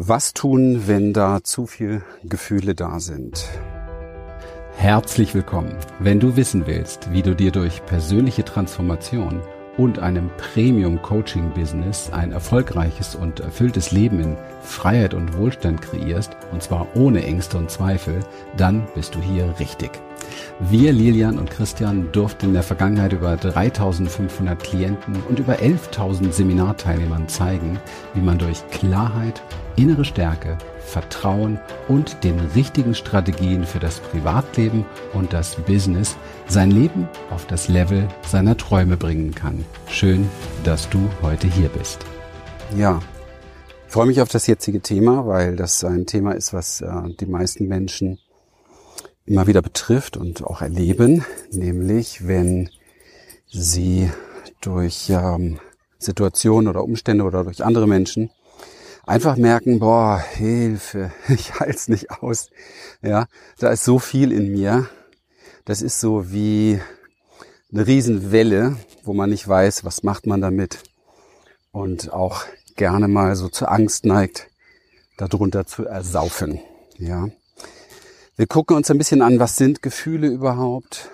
Was tun, wenn da zu viel Gefühle da sind? Herzlich willkommen. Wenn du wissen willst, wie du dir durch persönliche Transformation und einem Premium-Coaching-Business ein erfolgreiches und erfülltes Leben in Freiheit und Wohlstand kreierst, und zwar ohne Ängste und Zweifel, dann bist du hier richtig. Wir, Lilian und Christian, durften in der Vergangenheit über 3500 Klienten und über 11.000 Seminarteilnehmern zeigen, wie man durch Klarheit, innere Stärke, Vertrauen und den richtigen Strategien für das Privatleben und das Business sein Leben auf das Level seiner Träume bringen kann. Schön, dass du heute hier bist. Ja, ich freue mich auf das jetzige Thema, weil das ein Thema ist, was äh, die meisten Menschen immer wieder betrifft und auch erleben, nämlich wenn sie durch ähm, Situationen oder Umstände oder durch andere Menschen einfach merken, boah, Hilfe, ich halte es nicht aus. Ja, da ist so viel in mir. Das ist so wie eine Riesenwelle, wo man nicht weiß, was macht man damit. Und auch gerne mal so zur Angst neigt, darunter zu ersaufen. Ja. Wir gucken uns ein bisschen an, was sind Gefühle überhaupt?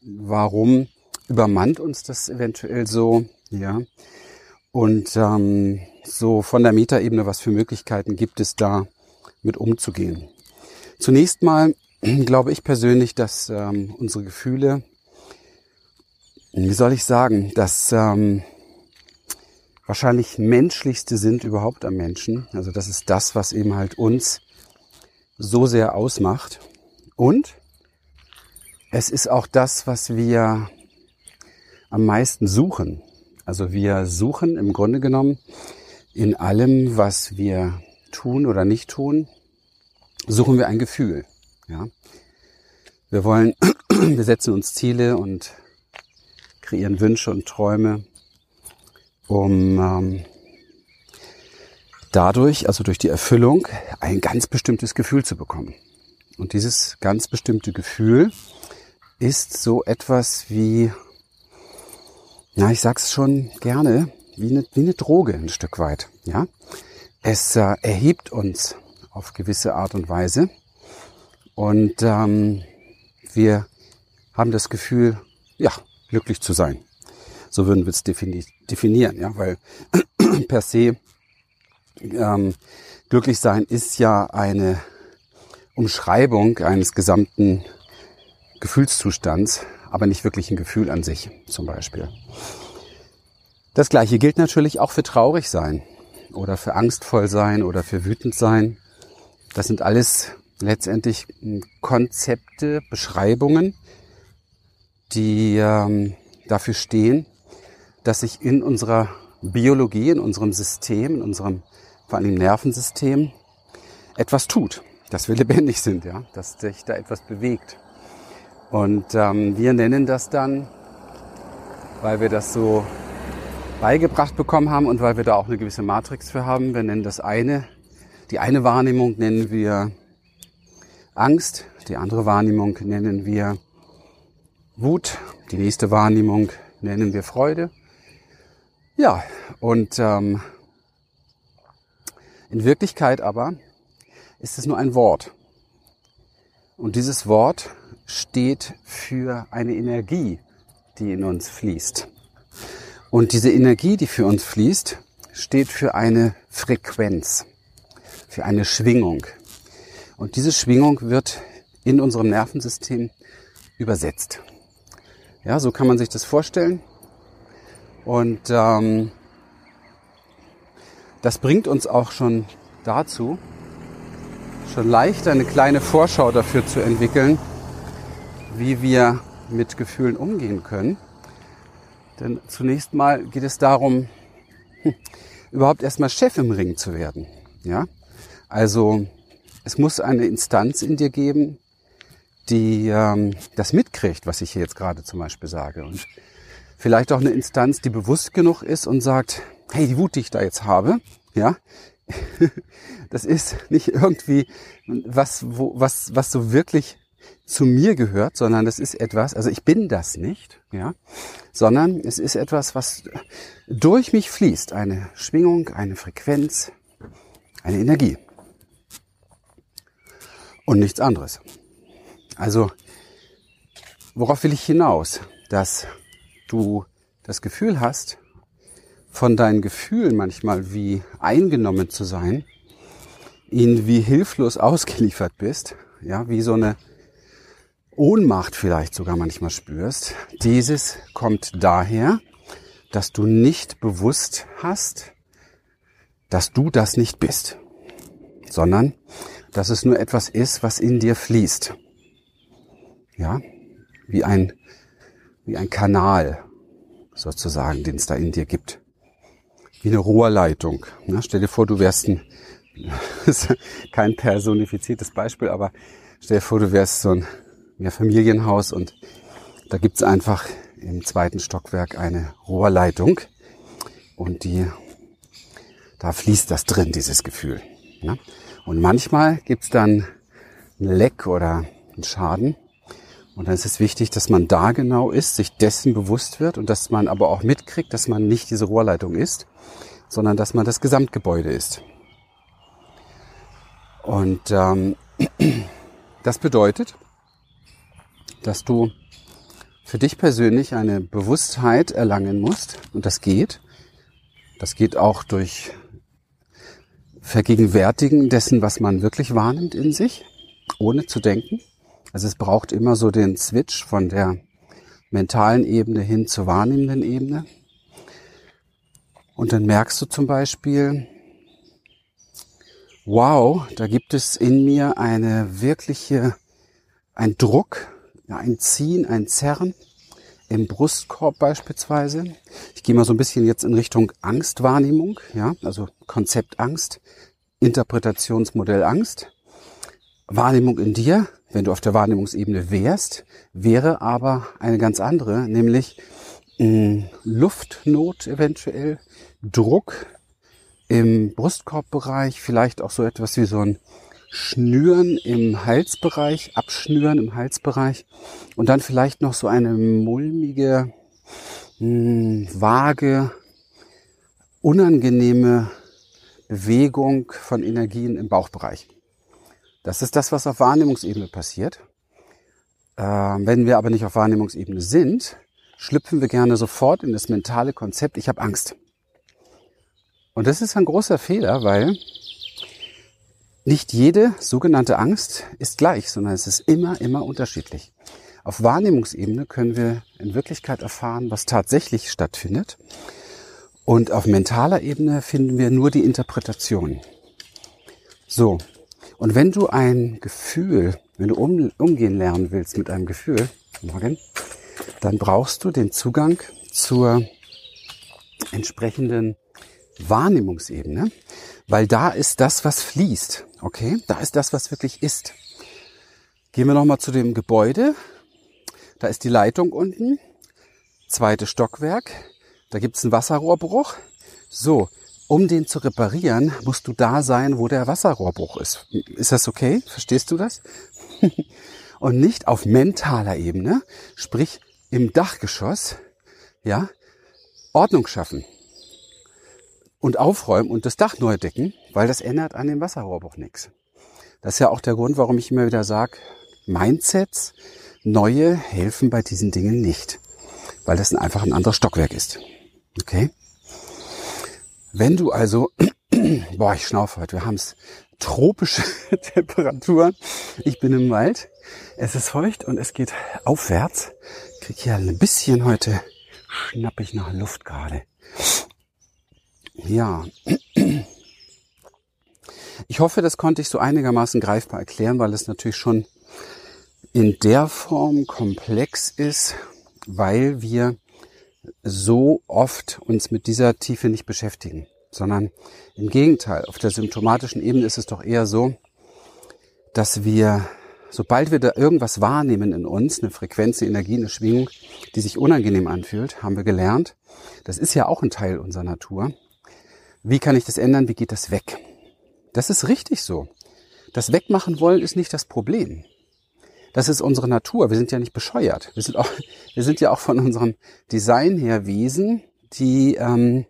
Warum übermannt uns das eventuell so? Ja. Und ähm, so von der Metaebene, was für Möglichkeiten gibt es da, mit umzugehen? Zunächst mal glaube ich persönlich, dass ähm, unsere Gefühle, wie soll ich sagen, dass ähm, wahrscheinlich menschlichste sind überhaupt am Menschen. Also das ist das, was eben halt uns so sehr ausmacht. Und es ist auch das, was wir am meisten suchen. Also wir suchen im Grunde genommen in allem, was wir tun oder nicht tun, suchen wir ein Gefühl. Ja? Wir wollen, wir setzen uns Ziele und kreieren Wünsche und Träume, um ähm, dadurch, also durch die Erfüllung, ein ganz bestimmtes Gefühl zu bekommen. Und dieses ganz bestimmte Gefühl ist so etwas wie, na, ich sag's schon gerne, wie eine, wie eine Droge ein Stück weit. Ja, es äh, erhebt uns auf gewisse Art und Weise und ähm, wir haben das Gefühl, ja, glücklich zu sein. So würden wir es defini definieren, ja, weil per se ähm, glücklich sein ist ja eine Umschreibung eines gesamten Gefühlszustands, aber nicht wirklich ein Gefühl an sich, zum Beispiel. Das gleiche gilt natürlich auch für traurig sein oder für angstvoll sein oder für wütend sein. Das sind alles letztendlich Konzepte, Beschreibungen, die ähm, dafür stehen, dass sich in unserer Biologie, in unserem System, in unserem vor allem Nervensystem etwas tut, dass wir lebendig sind, ja, dass sich da etwas bewegt. Und ähm, wir nennen das dann, weil wir das so beigebracht bekommen haben und weil wir da auch eine gewisse Matrix für haben. Wir nennen das eine, die eine Wahrnehmung nennen wir Angst, die andere Wahrnehmung nennen wir Wut, die nächste Wahrnehmung nennen wir Freude. Ja, und ähm, in Wirklichkeit aber ist es nur ein Wort. Und dieses Wort steht für eine Energie, die in uns fließt. Und diese Energie, die für uns fließt, steht für eine Frequenz, für eine Schwingung. Und diese Schwingung wird in unserem Nervensystem übersetzt. Ja, so kann man sich das vorstellen. Und ähm, das bringt uns auch schon dazu, schon leicht eine kleine Vorschau dafür zu entwickeln, wie wir mit Gefühlen umgehen können. Denn zunächst mal geht es darum, hm, überhaupt erstmal Chef im Ring zu werden. Ja? Also es muss eine Instanz in dir geben, die ähm, das mitkriegt, was ich hier jetzt gerade zum Beispiel sage. Und vielleicht auch eine Instanz, die bewusst genug ist und sagt, hey, die Wut, die ich da jetzt habe, ja, das ist nicht irgendwie was, wo, was, was so wirklich zu mir gehört, sondern es ist etwas, also ich bin das nicht, ja, sondern es ist etwas, was durch mich fließt, eine Schwingung, eine Frequenz, eine Energie. Und nichts anderes. Also, worauf will ich hinaus? Dass du das Gefühl hast, von deinen Gefühlen manchmal wie eingenommen zu sein, ihnen wie hilflos ausgeliefert bist, ja, wie so eine Ohnmacht vielleicht sogar manchmal spürst. Dieses kommt daher, dass du nicht bewusst hast, dass du das nicht bist, sondern dass es nur etwas ist, was in dir fließt. Ja, wie ein, wie ein Kanal sozusagen, den es da in dir gibt. Wie eine Rohrleitung. Ne? Stell dir vor, du wärst ein, kein personifiziertes Beispiel, aber stell dir vor, du wärst so ein Mehrfamilienhaus und da gibt's einfach im zweiten Stockwerk eine Rohrleitung und die, da fließt das drin, dieses Gefühl. Ne? Und manchmal gibt's dann ein Leck oder einen Schaden. Und dann ist es wichtig, dass man da genau ist, sich dessen bewusst wird und dass man aber auch mitkriegt, dass man nicht diese Rohrleitung ist, sondern dass man das Gesamtgebäude ist. Und ähm, das bedeutet, dass du für dich persönlich eine Bewusstheit erlangen musst. Und das geht. Das geht auch durch Vergegenwärtigen dessen, was man wirklich wahrnimmt in sich, ohne zu denken. Also es braucht immer so den Switch von der mentalen Ebene hin zur wahrnehmenden Ebene. Und dann merkst du zum Beispiel, wow, da gibt es in mir eine wirkliche, ein Druck, ein Ziehen, ein Zerren im Brustkorb beispielsweise. Ich gehe mal so ein bisschen jetzt in Richtung Angstwahrnehmung, ja, also Konzept Angst, Interpretationsmodell Angst. Wahrnehmung in dir, wenn du auf der Wahrnehmungsebene wärst, wäre aber eine ganz andere, nämlich mh, hm, Luftnot eventuell, Druck im Brustkorbbereich, vielleicht auch so etwas wie so ein Schnüren im Halsbereich, Abschnüren im Halsbereich und dann vielleicht noch so eine mulmige, mh, hm, vage, unangenehme Bewegung von Energien im Bauchbereich. Das ist das, was auf Wahrnehmungsebene passiert. Äh, wenn wir aber nicht auf Wahrnehmungsebene sind, schlüpfen wir gerne sofort in das mentale Konzept, ich habe Angst. Und das ist ein großer Fehler, weil nicht jede sogenannte Angst ist gleich, sondern es ist immer, immer unterschiedlich. Auf Wahrnehmungsebene können wir in Wirklichkeit erfahren, was tatsächlich stattfindet. Und auf mentaler Ebene finden wir nur die Interpretation. So. Und wenn du ein Gefühl, wenn du um, umgehen lernen willst mit einem Gefühl, morgen, dann brauchst du den Zugang zur entsprechenden Wahrnehmungsebene, weil da ist das, was fließt. Okay, da ist das, was wirklich ist. Gehen wir nochmal zu dem Gebäude. Da ist die Leitung unten. Zweites Stockwerk. Da gibt's einen Wasserrohrbruch. So, um den zu reparieren, musst du da sein, wo der Wasserrohrbruch ist. Ist das okay? Verstehst du das? Und nicht auf mentaler Ebene, sprich im Dachgeschoss, ja, Ordnung schaffen und aufräumen und das Dach neu decken, weil das ändert an dem Wasserrohrbruch nichts. Das ist ja auch der Grund, warum ich immer wieder sage, Mindsets, neue helfen bei diesen Dingen nicht, weil das einfach ein anderes Stockwerk ist. Okay? Wenn du also, boah, ich schnaufe heute, wir haben es tropische Temperaturen. Ich bin im Wald, es ist feucht und es geht aufwärts. Ich krieg hier ein bisschen heute, schnapp ich nach Luft gerade. Ja. Ich hoffe, das konnte ich so einigermaßen greifbar erklären, weil es natürlich schon in der Form komplex ist, weil wir so oft uns mit dieser Tiefe nicht beschäftigen, sondern im Gegenteil, auf der symptomatischen Ebene ist es doch eher so, dass wir, sobald wir da irgendwas wahrnehmen in uns, eine Frequenz, eine Energie, eine Schwingung, die sich unangenehm anfühlt, haben wir gelernt, das ist ja auch ein Teil unserer Natur, wie kann ich das ändern? Wie geht das weg? Das ist richtig so. Das Wegmachen wollen ist nicht das Problem. Das ist unsere Natur. Wir sind ja nicht bescheuert. Wir sind, auch, wir sind ja auch von unserem Design her Wesen, die ähm,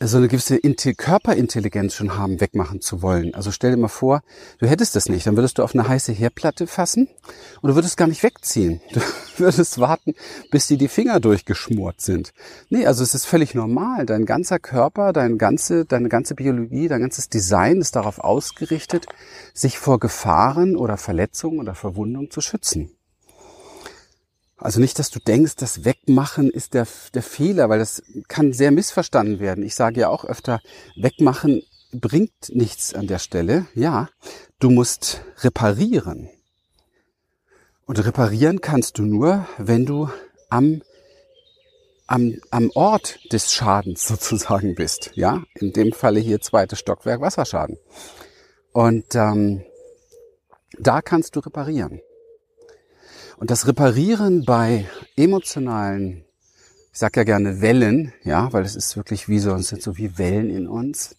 so eine gewisse Körperintelligenz schon haben, wegmachen zu wollen. Also stell dir mal vor, du hättest das nicht, dann würdest du auf eine heiße Herdplatte fassen und du würdest gar nicht wegziehen. Du würdest warten, bis dir die Finger durchgeschmort sind. Nee, also es ist völlig normal. Dein ganzer Körper, dein ganze, deine ganze Biologie, dein ganzes Design ist darauf ausgerichtet, sich vor Gefahren oder Verletzungen oder Verwundungen zu schützen. Also nicht, dass du denkst, das Wegmachen ist der, der Fehler, weil das kann sehr missverstanden werden. Ich sage ja auch öfter, Wegmachen bringt nichts an der Stelle. Ja, du musst reparieren. Und reparieren kannst du nur, wenn du am, am, am Ort des Schadens sozusagen bist. Ja, in dem Falle hier zweites Stockwerk Wasserschaden. Und ähm, da kannst du reparieren. Und das Reparieren bei emotionalen, ich sag ja gerne Wellen, ja, weil es ist wirklich wie so, es sind so wie Wellen in uns.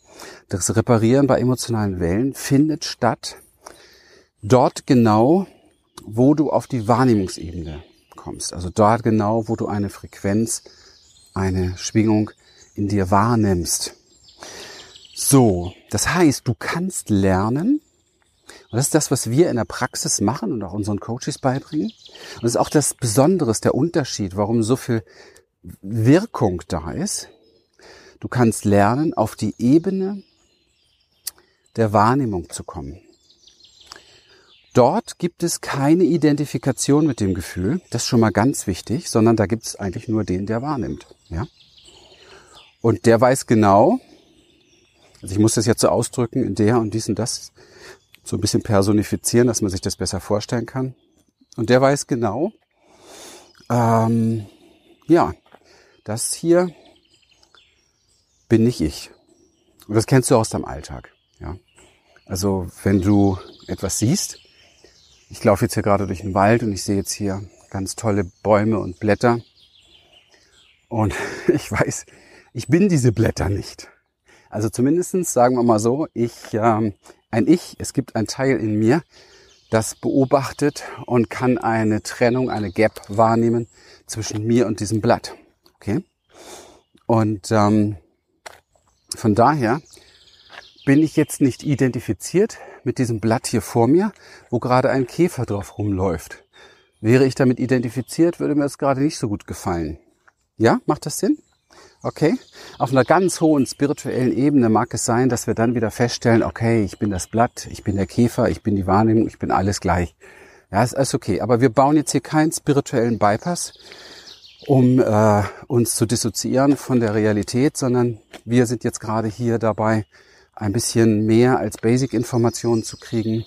Das Reparieren bei emotionalen Wellen findet statt dort genau, wo du auf die Wahrnehmungsebene kommst. Also dort genau, wo du eine Frequenz, eine Schwingung in dir wahrnimmst. So, das heißt, du kannst lernen, und das ist das, was wir in der Praxis machen und auch unseren Coaches beibringen. Und das ist auch das Besondere, der Unterschied, warum so viel Wirkung da ist. Du kannst lernen, auf die Ebene der Wahrnehmung zu kommen. Dort gibt es keine Identifikation mit dem Gefühl, das ist schon mal ganz wichtig, sondern da gibt es eigentlich nur den, der wahrnimmt. Ja? Und der weiß genau, also ich muss das jetzt so ausdrücken, in der und dies und das so ein bisschen personifizieren, dass man sich das besser vorstellen kann. Und der weiß genau, ähm, ja, das hier bin nicht ich. Und das kennst du aus deinem Alltag. Ja? Also wenn du etwas siehst, ich laufe jetzt hier gerade durch den Wald und ich sehe jetzt hier ganz tolle Bäume und Blätter. Und ich weiß, ich bin diese Blätter nicht. Also zumindestens sagen wir mal so, ich ähm, ein Ich, es gibt ein Teil in mir, das beobachtet und kann eine Trennung, eine Gap wahrnehmen zwischen mir und diesem Blatt. Okay? Und ähm, von daher bin ich jetzt nicht identifiziert mit diesem Blatt hier vor mir, wo gerade ein Käfer drauf rumläuft. Wäre ich damit identifiziert, würde mir das gerade nicht so gut gefallen. Ja, macht das Sinn? Okay? Auf einer ganz hohen spirituellen Ebene mag es sein, dass wir dann wieder feststellen, okay, ich bin das Blatt, ich bin der Käfer, ich bin die Wahrnehmung, ich bin alles gleich. Ja, ist alles okay. Aber wir bauen jetzt hier keinen spirituellen Bypass, um äh, uns zu dissoziieren von der Realität, sondern wir sind jetzt gerade hier dabei, ein bisschen mehr als Basic-Informationen zu kriegen.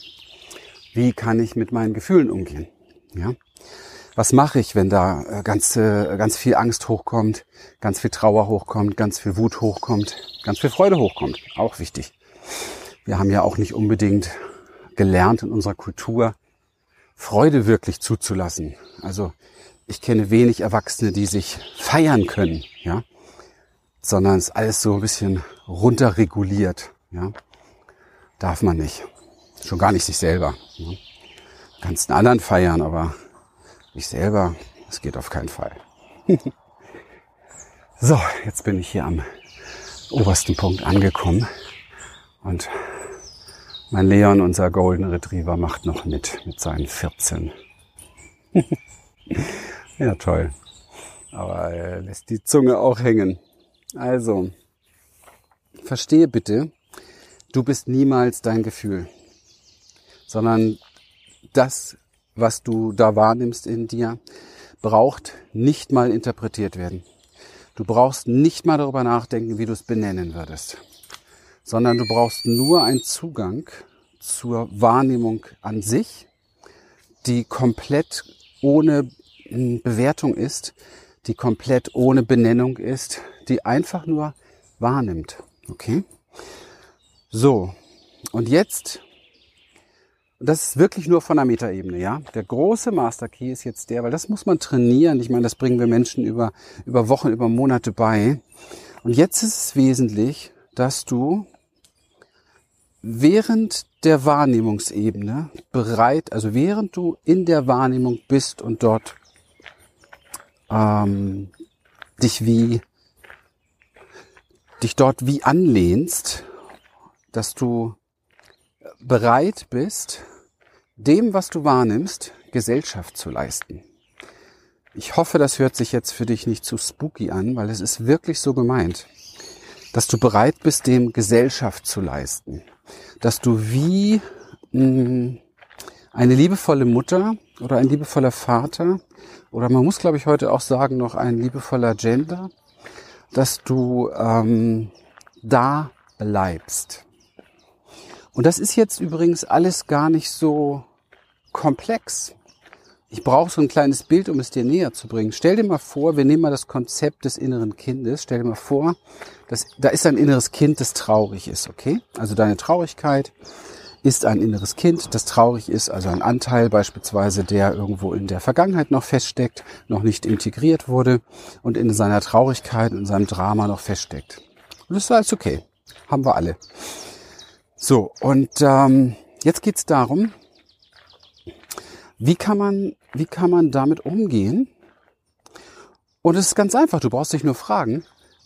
Wie kann ich mit meinen Gefühlen umgehen? Ja? Was mache ich, wenn da äh, ganz, äh, ganz viel Angst hochkommt, ganz viel Trauer hochkommt, ganz viel Wut hochkommt, ganz viel Freude hochkommt. Auch wichtig. Wir haben ja auch nicht unbedingt gelernt in unserer Kultur, Freude wirklich zuzulassen. Also ich kenne wenig Erwachsene, die sich feiern können, ja, sondern es ist alles so ein bisschen runterreguliert, ja. Darf man nicht. Schon gar nicht sich selber. Ja. Kannst einen anderen feiern, aber ich selber, das geht auf keinen Fall. so, jetzt bin ich hier am obersten Punkt angekommen und mein Leon, unser Golden Retriever, macht noch mit, mit seinen 14. ja, toll. Aber er lässt die Zunge auch hängen. Also, verstehe bitte, du bist niemals dein Gefühl, sondern das was du da wahrnimmst in dir, braucht nicht mal interpretiert werden. Du brauchst nicht mal darüber nachdenken, wie du es benennen würdest, sondern du brauchst nur einen Zugang zur Wahrnehmung an sich, die komplett ohne hm, Bewertung ist, die komplett ohne Benennung ist, die einfach nur wahrnimmt. Okay? So. Und jetzt das ist wirklich nur von der Metaebene, ja. Der große Master Key ist jetzt der, weil das muss man trainieren. Ich meine, das bringen wir Menschen über, über Wochen, über Monate bei. Und jetzt ist es wesentlich, dass du während der Wahrnehmungsebene bereit, also während du in der Wahrnehmung bist und dort ähm, dich wie dich dort wie anlehnst, dass du bereit bist, dem, was du wahrnimmst, Gesellschaft zu leisten. Ich hoffe, das hört sich jetzt für dich nicht zu spooky an, weil es ist wirklich so gemeint, dass du bereit bist, dem Gesellschaft zu leisten. Dass du wie mh, mm, eine liebevolle Mutter oder ein liebevoller Vater oder man muss, glaube ich, heute auch sagen, noch ein liebevoller Gender, dass du ähm, da bleibst. Und das ist jetzt übrigens alles gar nicht so komplex. Ich brauche so ein kleines Bild, um es dir näher zu bringen. Stell dir mal vor, wir nehmen mal das Konzept des inneren Kindes. Stell dir mal vor, dass, da ist ein inneres Kind, das traurig ist, okay? Also deine Traurigkeit ist ein inneres Kind, das traurig ist, also ein Anteil beispielsweise, der irgendwo in der Vergangenheit noch feststeckt, noch nicht integriert wurde und in seiner Traurigkeit, in seinem Drama noch feststeckt. Und das ist alles okay. Haben wir alle. So, und ähm, jetzt geht's darum, wie kann man, wie kann man damit umgehen? Und es ist ganz einfach. Du brauchst dich nur fragen,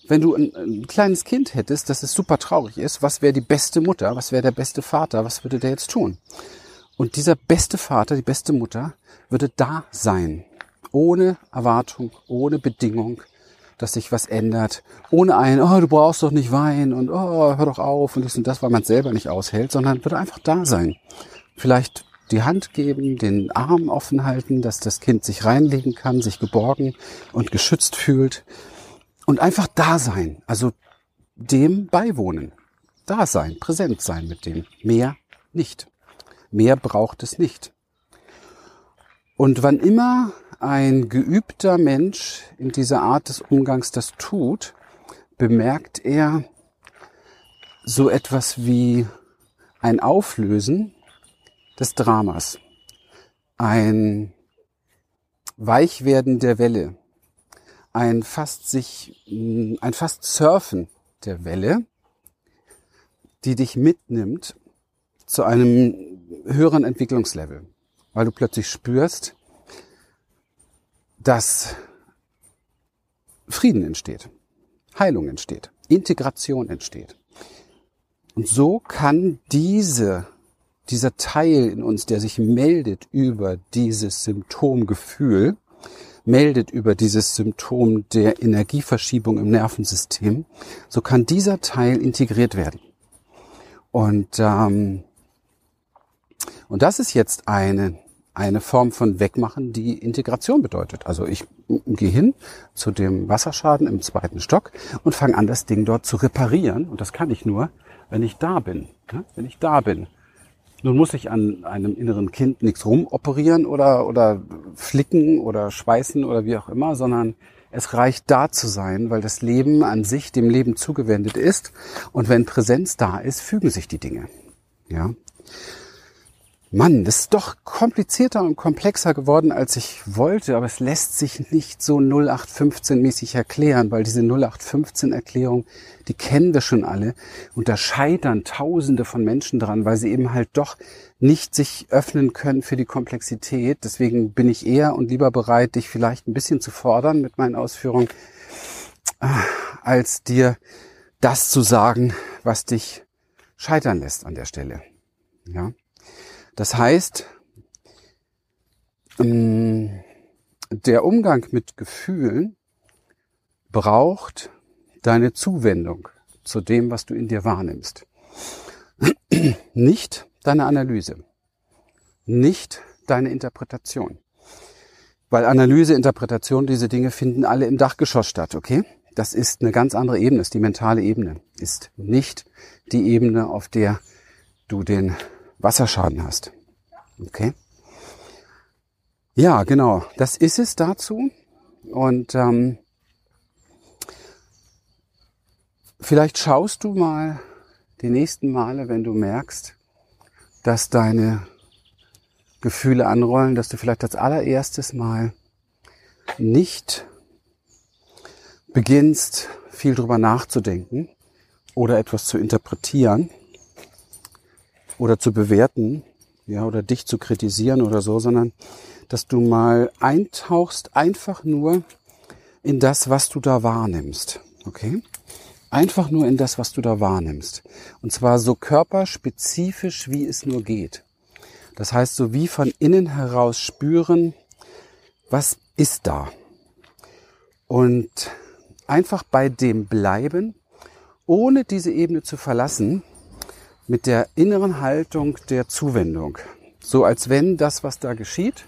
wenn du ein, ein kleines Kind hättest, das es super traurig ist, was wäre die beste Mutter, was wäre der beste Vater, was würde der jetzt tun? Und dieser beste Vater, die beste Mutter würde da sein. Ohne Erwartung, ohne Bedingung, dass sich was ändert, ohne ein, oh, du brauchst doch nicht weinen und oh, hör doch auf und das und das, weil man es selber nicht aushält, sondern würde einfach da sein. Vielleicht die Hand geben, den Arm offen halten, dass das Kind sich reinlegen kann, sich geborgen und geschützt fühlt und einfach da sein, also dem beiwohnen, da sein, präsent sein mit dem, mehr nicht. Mehr braucht es nicht. Und wann immer ein geübter Mensch in dieser Art des Umgangs das tut, bemerkt er so etwas wie ein Auflösen des Dramas, ein Weichwerden der Welle, ein fast sich, ein fast Surfen der Welle, die dich mitnimmt zu einem höheren Entwicklungslevel, weil du plötzlich spürst, dass Frieden entsteht, Heilung entsteht, Integration entsteht. Und so kann diese, dieser Teil in uns, der sich meldet über dieses Symptomgefühl, meldet über dieses Symptom der Energieverschiebung im Nervensystem, so kann dieser Teil integriert werden. Und, ähm, und das ist jetzt eine eine Form von Wegmachen, die Integration bedeutet. Also ich gehe hin zu dem Wasserschaden im zweiten Stock und fange an, das Ding dort zu reparieren. Und das kann ich nur, wenn ich da bin. Ja? Wenn ich da bin. Nun muss ich an einem inneren Kind nichts rumoperieren oder, oder flicken oder schweißen oder wie auch immer, sondern es reicht da zu sein, weil das Leben an sich dem Leben zugewendet ist. Und wenn Präsenz da ist, fügen sich die Dinge. Ja. Mann, das ist doch komplizierter und komplexer geworden, als ich wollte, aber es lässt sich nicht so 0815-mäßig erklären, weil diese 0815-Erklärung, die kennen wir schon alle und da scheitern Tausende von Menschen dran, weil sie eben halt doch nicht sich öffnen können für die Komplexität. Deswegen bin ich eher und lieber bereit, dich vielleicht ein bisschen zu fordern mit meinen Ausführungen, ah, als dir das zu sagen, was dich scheitern lässt an der Stelle. Ja. Das heißt, ähm, der Umgang mit Gefühlen braucht deine Zuwendung zu dem, was du in dir wahrnimmst. Nicht deine Analyse, nicht deine Interpretation. Weil Analyse, Interpretation, diese Dinge finden alle im Dachgeschoss statt, okay? Das ist eine ganz andere Ebene, ist die mentale Ebene, ist nicht die Ebene, auf der du den Wasserschaden hast. Okay? Ja, genau. Das ist es dazu. Und ähm, vielleicht schaust du mal die nächsten Male, wenn du merkst, dass deine Gefühle anrollen, dass du vielleicht als allererstes Mal nicht beginnst, viel drüber nachzudenken oder etwas zu interpretieren, oder zu bewerten, ja, oder dich zu kritisieren oder so, sondern dass du mal eintauchst einfach nur in das, was du da wahrnimmst. Okay? Einfach nur in das, was du da wahrnimmst. Und zwar so körperspezifisch, wie es nur geht. Das heißt, so wie von innen heraus spüren, was ist da? Und einfach bei dem bleiben, ohne diese Ebene zu verlassen, mit der inneren Haltung der Zuwendung. So als wenn das, was da geschieht,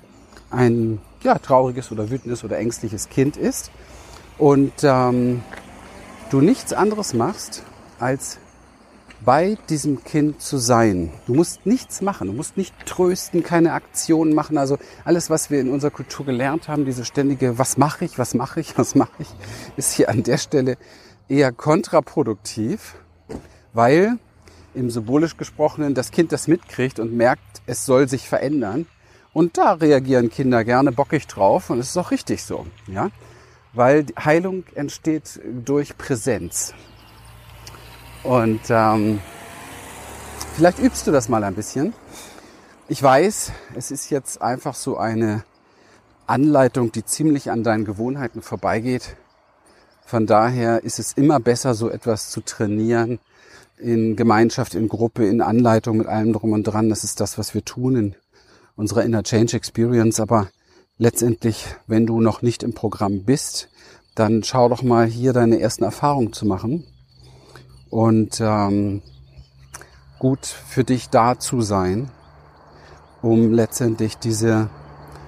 ein ja, trauriges oder wütendes oder ängstliches Kind ist und ähm, du nichts anderes machst, als bei diesem Kind zu sein. Du musst nichts machen, du musst nicht trösten, keine Aktionen machen. Also alles, was wir in unserer Kultur gelernt haben, diese ständige, was mache ich, was mache ich, was mache ich, ist hier an der Stelle eher kontraproduktiv, weil im symbolisch gesprochenen das Kind das mitkriegt und merkt, es soll sich verändern. Und da reagieren Kinder gerne bockig drauf und es ist auch richtig so, ja, weil Heilung entsteht durch Präsenz. Und ähm, vielleicht übst du das mal ein bisschen. Ich weiß, es ist jetzt einfach so eine Anleitung, die ziemlich an deinen Gewohnheiten vorbeigeht. Von daher ist es immer besser, so etwas zu trainieren in Gemeinschaft, in Gruppe, in Anleitung mit allem drum und dran. Das ist das, was wir tun in unserer Inner Change Experience. Aber letztendlich, wenn du noch nicht im Programm bist, dann schau doch mal hier deine ersten Erfahrungen zu machen und ähm, gut für dich da zu sein, um letztendlich diese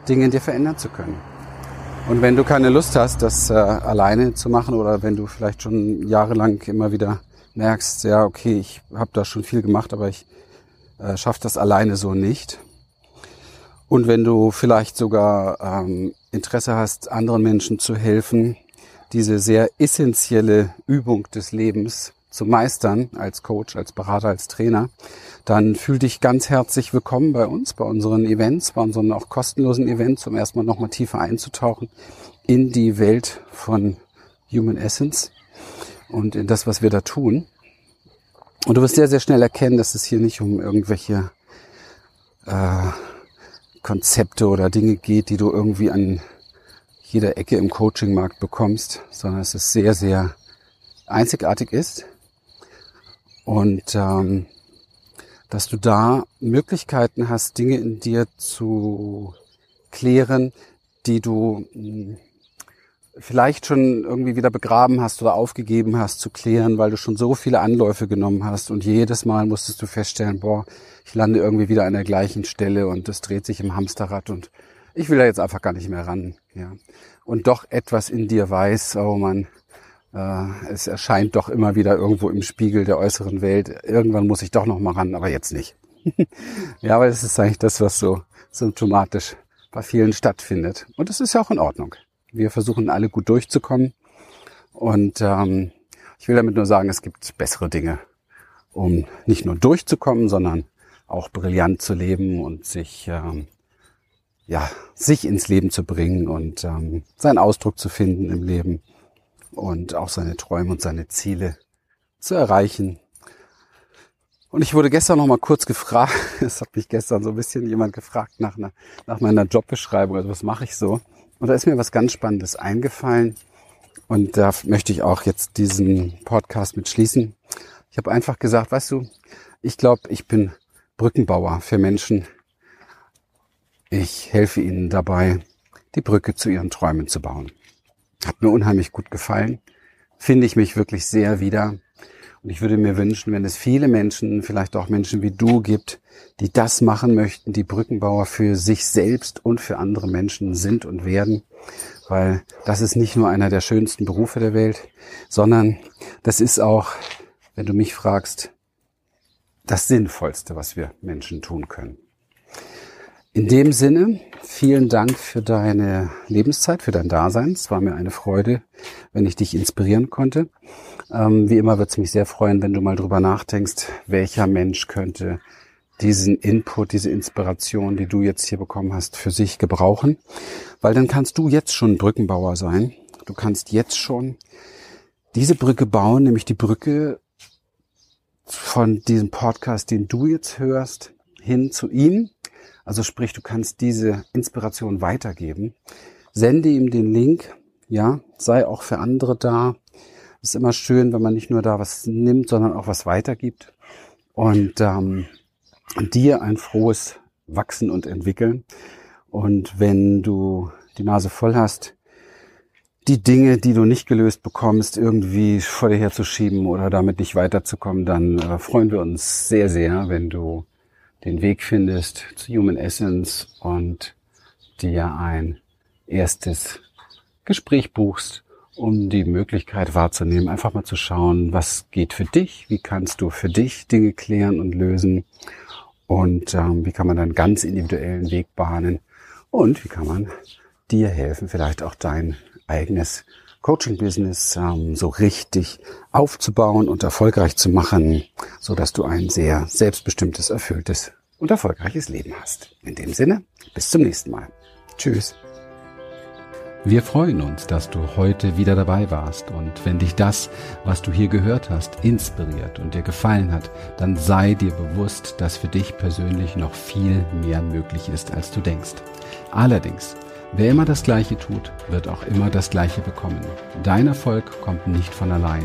Dinge in dir verändern zu können. Und wenn du keine Lust hast, das äh, alleine zu machen oder wenn du vielleicht schon jahrelang immer wieder merkst, ja, okay, ich habe da schon viel gemacht, aber ich äh, schaffe das alleine so nicht. Und wenn du vielleicht sogar ähm, Interesse hast, anderen Menschen zu helfen, diese sehr essentielle Übung des Lebens zu meistern als Coach, als Berater, als Trainer, dann fühl dich ganz herzlich willkommen bei uns, bei unseren Events, bei unseren auch kostenlosen Events, um erstmal nochmal tiefer einzutauchen in die Welt von Human Essence und in das, was wir da tun. Und du wirst sehr, sehr schnell erkennen, dass es hier nicht um irgendwelche äh, Konzepte oder Dinge geht, die du irgendwie an jeder Ecke im Coachingmarkt bekommst, sondern dass es sehr, sehr einzigartig ist und ähm, dass du da Möglichkeiten hast, Dinge in dir zu klären, die du mh, hm, vielleicht schon irgendwie wieder begraben hast oder aufgegeben hast zu klären, weil du schon so viele Anläufe genommen hast und jedes Mal musstest du feststellen, boah, ich lande irgendwie wieder an der gleichen Stelle und das dreht sich im Hamsterrad und ich will da jetzt einfach gar nicht mehr ran, ja. Und doch etwas in dir weiß, oh man, äh, es erscheint doch immer wieder irgendwo im Spiegel der äußeren Welt. Irgendwann muss ich doch noch mal ran, aber jetzt nicht. ja, aber das ist eigentlich das, was so symptomatisch bei vielen stattfindet. Und das ist ja auch in Ordnung. Wir versuchen alle gut durchzukommen. Und ähm, ich will damit nur sagen, es gibt bessere Dinge, um nicht nur durchzukommen, sondern auch brillant zu leben und sich ähm, ja sich ins Leben zu bringen und ähm, seinen Ausdruck zu finden im Leben und auch seine Träume und seine Ziele zu erreichen. Und ich wurde gestern noch mal kurz gefragt, es hat mich gestern so ein bisschen jemand gefragt nach, einer, nach meiner Jobbeschreibung, also was mache ich so? Und da ist mir was ganz Spannendes eingefallen und da möchte ich auch jetzt diesen Podcast mit schließen. Ich habe einfach gesagt, weißt du, ich glaube, ich bin Brückenbauer für Menschen. Ich helfe ihnen dabei, die Brücke zu ihren Träumen zu bauen. Hat mir unheimlich gut gefallen. Finde ich mich wirklich sehr wieder. Und ich würde mir wünschen, wenn es viele Menschen, vielleicht auch Menschen wie du gibt, die das machen möchten, die Brückenbauer für sich selbst und für andere Menschen sind und werden. Weil das ist nicht nur einer der schönsten Berufe der Welt, sondern das ist auch, wenn du mich fragst, das Sinnvollste, was wir Menschen tun können. In dem Sinne, vielen Dank für deine Lebenszeit, für dein Dasein. Es war mir eine Freude, wenn ich dich inspirieren konnte. Ähm, wie immer wird es mich sehr freuen, wenn du mal drüber nachdenkst, welcher Mensch könnte diesen Input, diese Inspiration, die du jetzt hier bekommen hast, für sich gebrauchen. Weil dann kannst du jetzt schon Brückenbauer sein. Du kannst jetzt schon diese Brücke bauen, nämlich die Brücke von diesem Podcast, den du jetzt hörst, hin zu ihm, also sprich, du kannst diese Inspiration weitergeben. Sende ihm den Link, ja, sei auch für andere da. Es ist immer schön, wenn man nicht nur da was nimmt, sondern auch was weitergibt und ähm, dir ein frohes Wachsen und Entwickeln. Und wenn du die Nase voll hast, die Dinge, die du nicht gelöst bekommst, irgendwie vor dir herzuschieben oder damit nicht weiterzukommen, dann äh, freuen wir uns sehr, sehr, wenn du den Weg findest zu Human Essence und dir ein erstes Gespräch buchst, um die Möglichkeit wahrzunehmen, einfach mal zu schauen, was geht für dich, wie kannst du für dich Dinge klären und lösen und ähm, wie kann man dann ganz individuellen Weg bahnen und wie kann man dir helfen, vielleicht auch dein eigenes Coaching-Business ähm, so richtig aufzubauen und erfolgreich zu machen, so dass du ein sehr selbstbestimmtes, erfülltes und erfolgreiches Leben hast. In dem Sinne, bis zum nächsten Mal. Tschüss. Wir freuen uns, dass du heute wieder dabei warst und wenn dich das, was du hier gehört hast, inspiriert und dir gefallen hat, dann sei dir bewusst, dass für dich persönlich noch viel mehr möglich ist, als du denkst. Allerdings Wer immer das Gleiche tut, wird auch immer das Gleiche bekommen. Dein Erfolg kommt nicht von allein.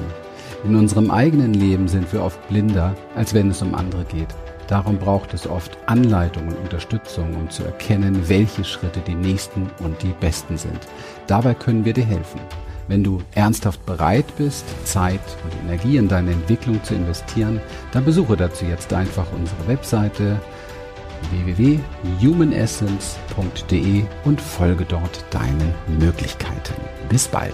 In unserem eigenen Leben sind wir oft blinder, als wenn es um andere geht. Darum braucht es oft Anleitung und Unterstützung, um zu erkennen, welche Schritte die nächsten und die besten sind. Dabei können wir dir helfen. Wenn du ernsthaft bereit bist, Zeit und Energie in deine Entwicklung zu investieren, dann besuche dazu jetzt einfach unsere Webseite www.humanessence.de und folge dort deinen Möglichkeiten. Bis bald.